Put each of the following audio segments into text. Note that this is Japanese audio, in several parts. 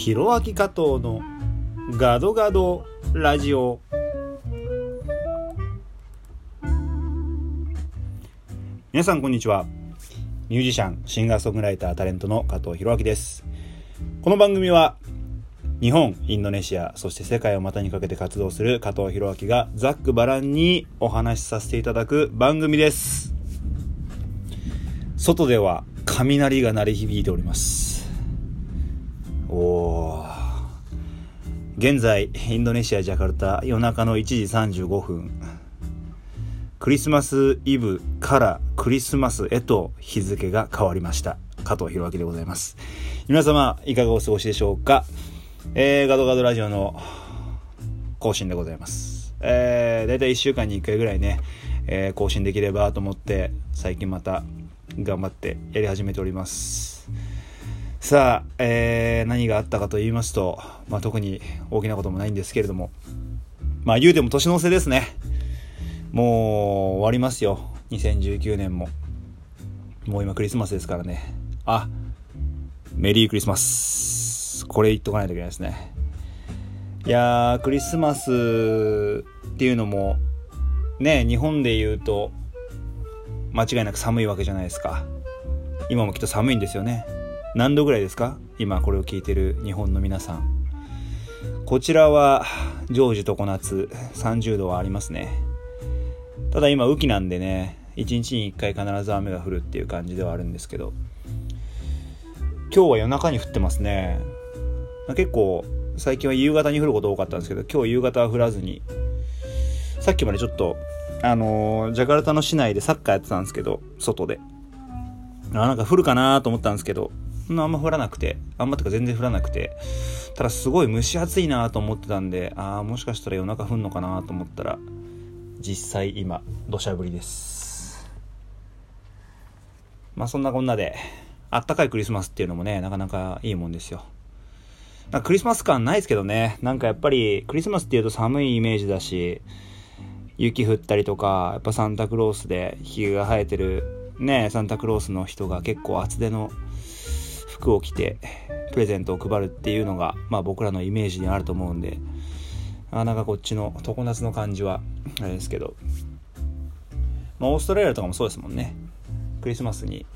ひろあき加藤のガドガドラジオ。皆さんこんにちは。ミュージシャンシンガーソングライタータレントの加藤弘明です。この番組は日本インドネシアそして世界を股にかけて活動する加藤弘明がざっくばらんにお話しさせていただく番組です。外では雷が鳴り響いております。お現在インドネシアジャカルタ夜中の1時35分。クリスマスイブからクリスマスへと日付が変わりました。加藤弘明でございます。皆様いかがお過ごしでしょうか、えー、ガドガドラジオの更新でございます。えー、だいたい1週間に1回ぐらいね、えー、更新できればと思って最近また頑張ってやり始めております。さあ、えー、何があったかと言いますと、まあ、特に大きなこともないんですけれどもまあ言うても年の瀬ですね。もう終わりますよ。2019年も。もう今クリスマスですからね。あメリークリスマス。これ言っとかないといけないですね。いやークリスマスっていうのもね日本で言うと間違いなく寒いわけじゃないですか。今もきっと寒いんですよね。何度ぐらいですか？今これを聞いてる日本の皆さん。こちらは常時常夏30度はありますね。ただ今雨季なんでね1日に1回必ず雨が降るっていう感じではあるんですけど。今日は夜中に降ってますね。結構最近は夕方に降ること多かったんですけど今日夕方は降らずに。さっきまでちょっとあのー、ジャカルタの市内でサッカーやってたんですけど、外で。あ、なんか降るかなと思ったんですけど、そんなあんま降らなくて、あんまとか全然降らなくて、ただすごい蒸し暑いなと思ってたんで、ああ、もしかしたら夜中降んのかなと思ったら、実際今、土砂降りです。まあそんなこんなで、あったかいクリスマスっていうのもね、なかなかいいもんですよ。なんかクリスマス感ないですけどね、なんかやっぱりクリスマスっていうと寒いイメージだし、雪降ったりとか、やっぱサンタクロースでひげが生えてるね、サンタクロースの人が結構厚手の服を着てプレゼントを配るっていうのが、まあ僕らのイメージにあると思うんで、なかなかこっちの常夏の感じはあれですけど、まあオーストラリアとかもそうですもんね。クリスマスに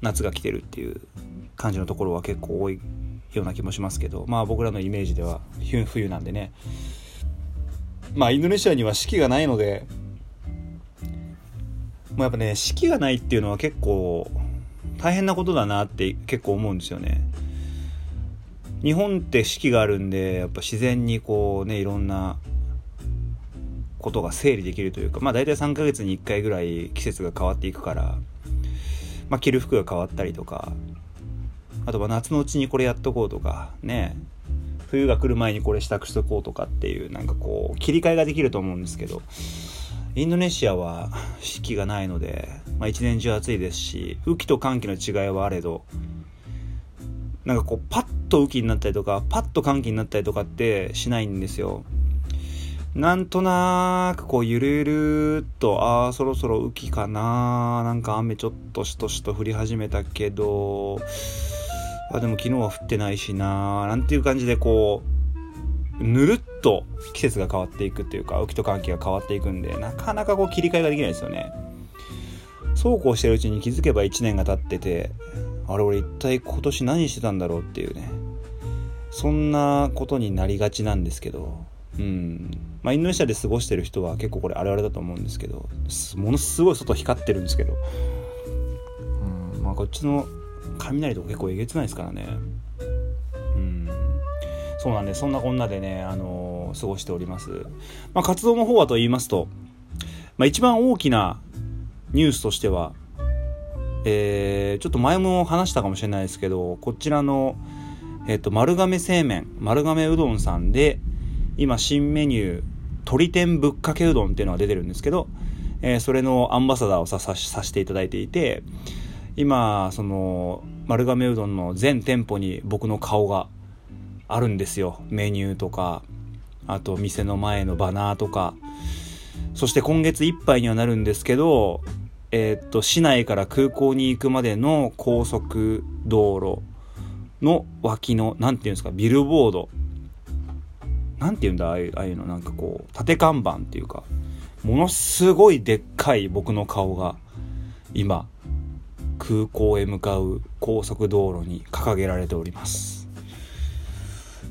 夏が来てるっていう感じのところは結構多いような気もしますけど、まあ僕らのイメージでは冬なんでね、まあインドネシアには四季がないのでもうやっぱね四季がないっていうのは結構大変なことだなって結構思うんですよね。日本って四季があるんでやっぱ自然にこうねいろんなことが整理できるというかまあ大体3ヶ月に1回ぐらい季節が変わっていくからまあ着る服が変わったりとかあとは夏のうちにこれやっとこうとかね冬が来る前にこれ支度しとこうとかっていうなんかこう切り替えができると思うんですけどインドネシアは四季がないので、まあ、一年中暑いですし雨季と寒気の違いはあれどなんかこうパッと雨季になったりとかパッと寒気になったりとかってしないんですよ。なんとなくこうゆるゆるっとああそろそろ雨季かななんか雨ちょっとしとしと降り始めたけどあでも昨日は降ってないしななんていう感じでこうぬるっと季節が変わっていくっていうか雨季と寒気が変わっていくんでなかなかこう切り替えができないですよねそうこうしてるうちに気づけば1年が経っててあれ俺一体今年何してたんだろうっていうね。そんなことになりがちなんですけどうん。まあインドネシアで過ごしてる人は結構これあれあれだと思うんですけどものすごい外光ってるんですけど。うん。まあこっちの雷とか結構えげつないですからね。うん。そうなんでそんなこんなでね、あのー、過ごしております、まあ、活動の方はと言いますと、まあ、一番大きなニュースとしては。えー、ちょっと前も話したかもしれないですけどこちらの、えっ、ー、と丸亀製麺丸亀うどんさんで今新メニュー鶏天ぶっかけうどんっていうのが出てるんですけど、えー、それのアンバサダーをささせていただいていて今その丸亀うどんの全店舗に僕の顔があるんですよ。メニューとかあと店の前のバナーとか。そして今月いっぱいにはなるんですけどえー、っと市内から空港に行くまでの高速道路の脇の何て言うんですかビルボード。何て言うんだああいうの。なんかこう縦看板っていうかものすごいでっかい僕の顔が今空港へ向かう高速道路に掲げられております。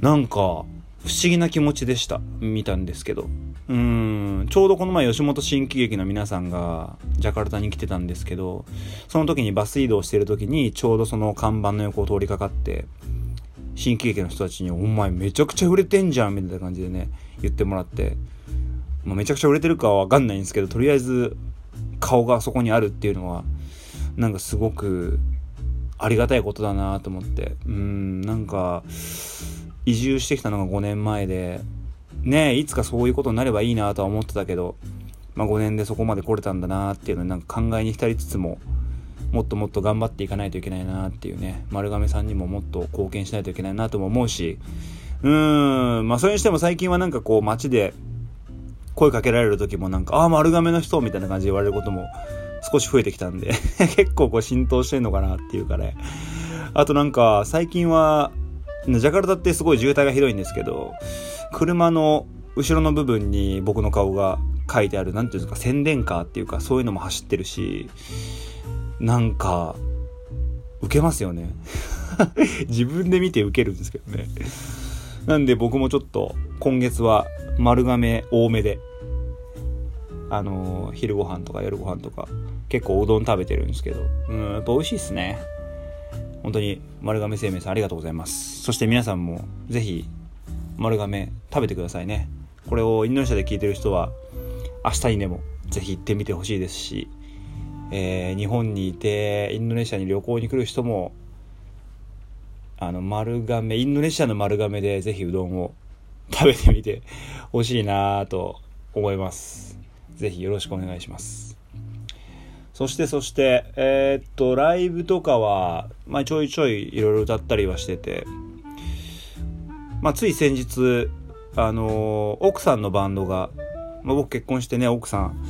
なんか不思議な気持ちでした。見たんですけど。うん。ちょうどこの前吉本新喜劇の皆さんがジャカルタに来てたんですけどその時にバス移動してる時にちょうどその看板の横を通りかかって新喜劇の人たちに「お前めちゃくちゃ売れてんじゃん」みたいな感じでね言ってもらって、まあ、めちゃくちゃ売れてるかは分かんないんですけどとりあえず顔があそこにあるっていうのはなんかすごくありがたいことだなと思って。うん。なんか移住してきたのが5年前でねいつかそういうことになればいいなとは思ってたけど、まあ、5年でそこまで来れたんだなっていうのになんか考えに浸りつつももっともっと頑張っていかないといけないなっていうね丸亀さんにももっと貢献しないといけないなとも思うしうーんまあそれにしても最近はなんかこう街で声かけられる時もなんか「ああ丸亀の人」みたいな感じで言われることも少し増えてきたんで 結構こう浸透してんのかなっていうかね。あとなんか最近はジャカルタってすごい渋滞がひどいんですけど車の後ろの部分に僕の顔が書いてある、何ていうんですか、宣伝カーっていうか、そういうのも走ってるし、なんか、受けますよね。自分で見て受けるんですけどね。なんで僕もちょっと、今月は丸亀多めで、あのー、昼ご飯とか夜ご飯とか、結構うどん食べてるんですけど、うん、やっぱ美味しいっすね。本当に丸亀製麺さんありがとうございます。そして皆さんもぜひ丸亀食べてくださいね。これをインドネシアで聞いてる人は明日にでもぜひ行ってみてほしいですし、えー、日本にいてインドネシアに旅行に来る人もあの丸亀インドネシアの丸亀でぜひうどんを食べてみてほしいなと思います。ぜひよろしくお願いします。そしてそしてえー、っとライブとかは、まあ、ちょいちょいいろいろ歌ったりはしててまあ、つい先日、あのー、奥さんのバンドが、まあ、僕結婚してね、奥さん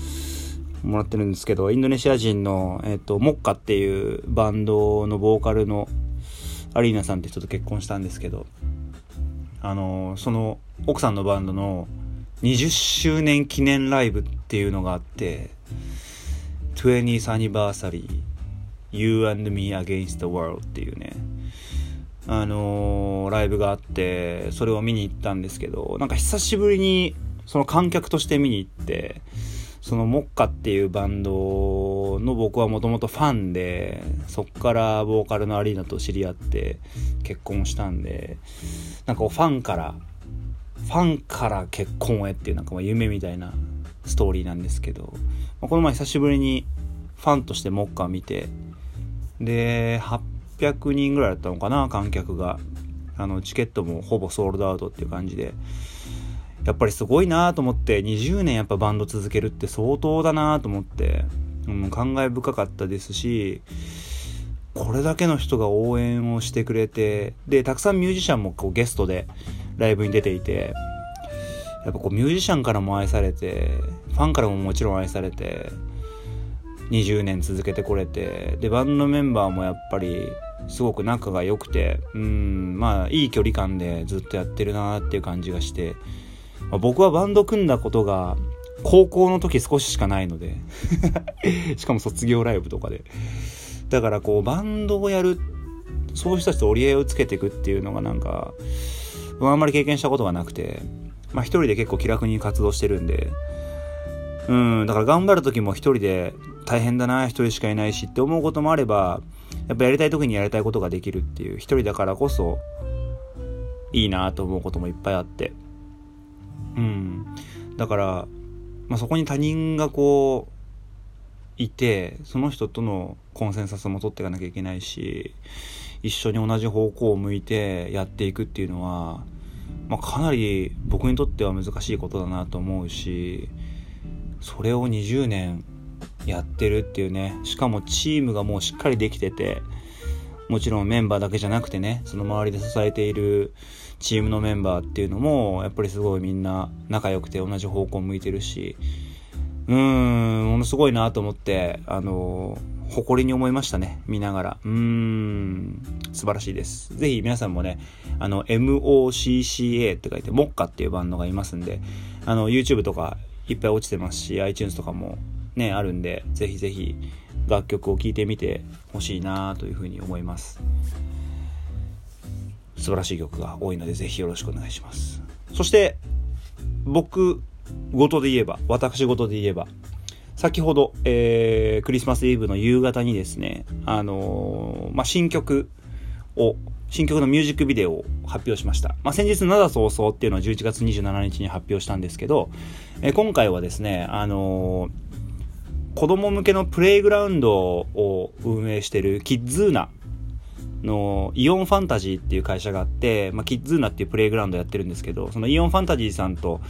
もらってるんですけど、インドネシア人の、えっ、と、モッカっていうバンドのボーカルのアリーナさんって人と結婚したんですけど、あのー、その奥さんのバンドの20周年記念ライブっていうのがあって、20th Anniversary You and Me Against the World っていうね、あのー、ライブがあってそれを見に行ったんですけどなんか久しぶりにその観客として見に行ってそのモッカっていうバンドの僕はもともとファンでそっからボーカルのアリーナと知り合って結婚したんでなんかファンからファンから結婚へっていうなんか夢みたいなストーリーなんですけど、まあこの前久しぶりにファンとしてモッカー見てで800人ぐらいだったのかな観客が。あのチケットもほぼソールドアウトっていう感じで。やっぱりすごいなと思って20年やっぱバンド続けるって相当だなと思って、うん、感慨深かったですしこれだけの人が応援をしてくれてでたくさんミュージシャンもこうゲストでライブに出ていてやっぱこうミュージシャンからも愛されてファンからももちろん愛されて20年続けてこれてでバンドメンバーもやっぱりすごく仲が良くてうんまあいい距離感でずっとやってるなっていう感じがして、まあ、僕はバンド組んだことが高校の時少ししかないので しかも卒業ライブとかで。だからこうバンドをやるそういう人たちと折り合いをつけていくっていうのがなんかあんまり経験したことがなくてまあ一人で結構気楽に活動してるんで。うんだから頑張る時も一人で大変だな一人しかいないしって思うこともあればやっぱやりたい時にやりたいことができるっていう一人だからこそいいなと思うこともいっぱいあって。うん。だから、まあ、そこに他人がこういてその人とのコンセンサスも取っていかなきゃいけないし一緒に同じ方向を向いてやっていくっていうのは、まあ、かなり僕にとっては難しいことだなと思うしそれを20年やってるっていうねしかもチームがもうしっかりできててもちろんメンバーだけじゃなくてねその周りで支えているチームのメンバーっていうのもやっぱりすごいみんな仲良くて同じ方向向いてるしうーんものすごいなと思ってあの誇りに思いましたね。見ながら。うーん、素晴らしいです。ぜひ皆さんもね、あの、MOCCA って書いて、モッカっていうバンドがいますんで、あの、YouTube とかいっぱい落ちてますし、iTunes とかもね、あるんで、ぜひぜひ楽曲を聴いてみてほしいなというふうに思います。素晴らしい曲が多いので、ぜひよろしくお願いします。そして、僕ごとで言えば、私事で言えば、先ほど、えー、クリスマスイブの夕方にですね、あのー、まあ、新曲を、新曲のミュージックビデオを発表しました。まあ、先日、灘早々っていうのは11月27日に発表したんですけど、え、今回はですね、あのー、子供向けのプレイグラウンドを運営してるキッズーナのイオンファンタジーっていう会社があって、まあ、キッズーナっていうプレイグラウンドやってるんですけど、そのイオンファンタジーさんと、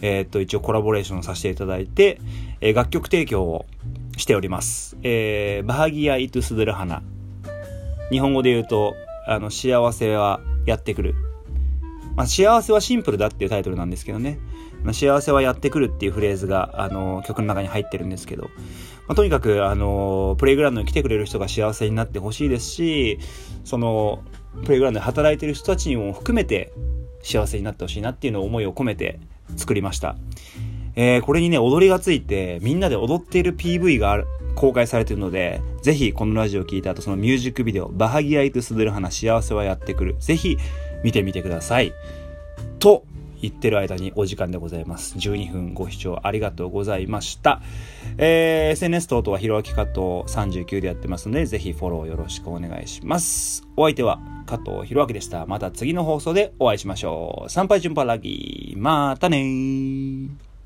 えー、っと、一応コラボレーションさせていただいて、えー、楽曲提供をしております。えー、バハギア・イトゥスドルハナ。日本語で言うと、あの、幸せはやってくる。まあ、幸せはシンプルだっていうタイトルなんですけどね。ま、幸せはやってくるっていうフレーズが、あの、曲の中に入ってるんですけど、まあ、とにかく、あの、プレイグラウンドに来てくれる人が幸せになってほしいですし、その、プレイグラウンドで働いてる人たちにも含めて幸せになってほしいなっていうのを思いを込めて作りました。えー、これにね、踊りがついて、みんなで踊っている PV が公開されているので、ぜひこのラジオを聴いた後、そのミュージックビデオ、バハギアイトスドゥルハナ幸せはやってくる。ぜひ見てみてください。と言ってる間にお時間でございます。12分ご視聴ありがとうございました。えー、SNS 等々はひろあき加藤39でやってますので、ぜひフォローよろしくお願いします。お相手は加藤弘明でした。また次の放送でお会いしましょう。参拝順パラギー。またねー。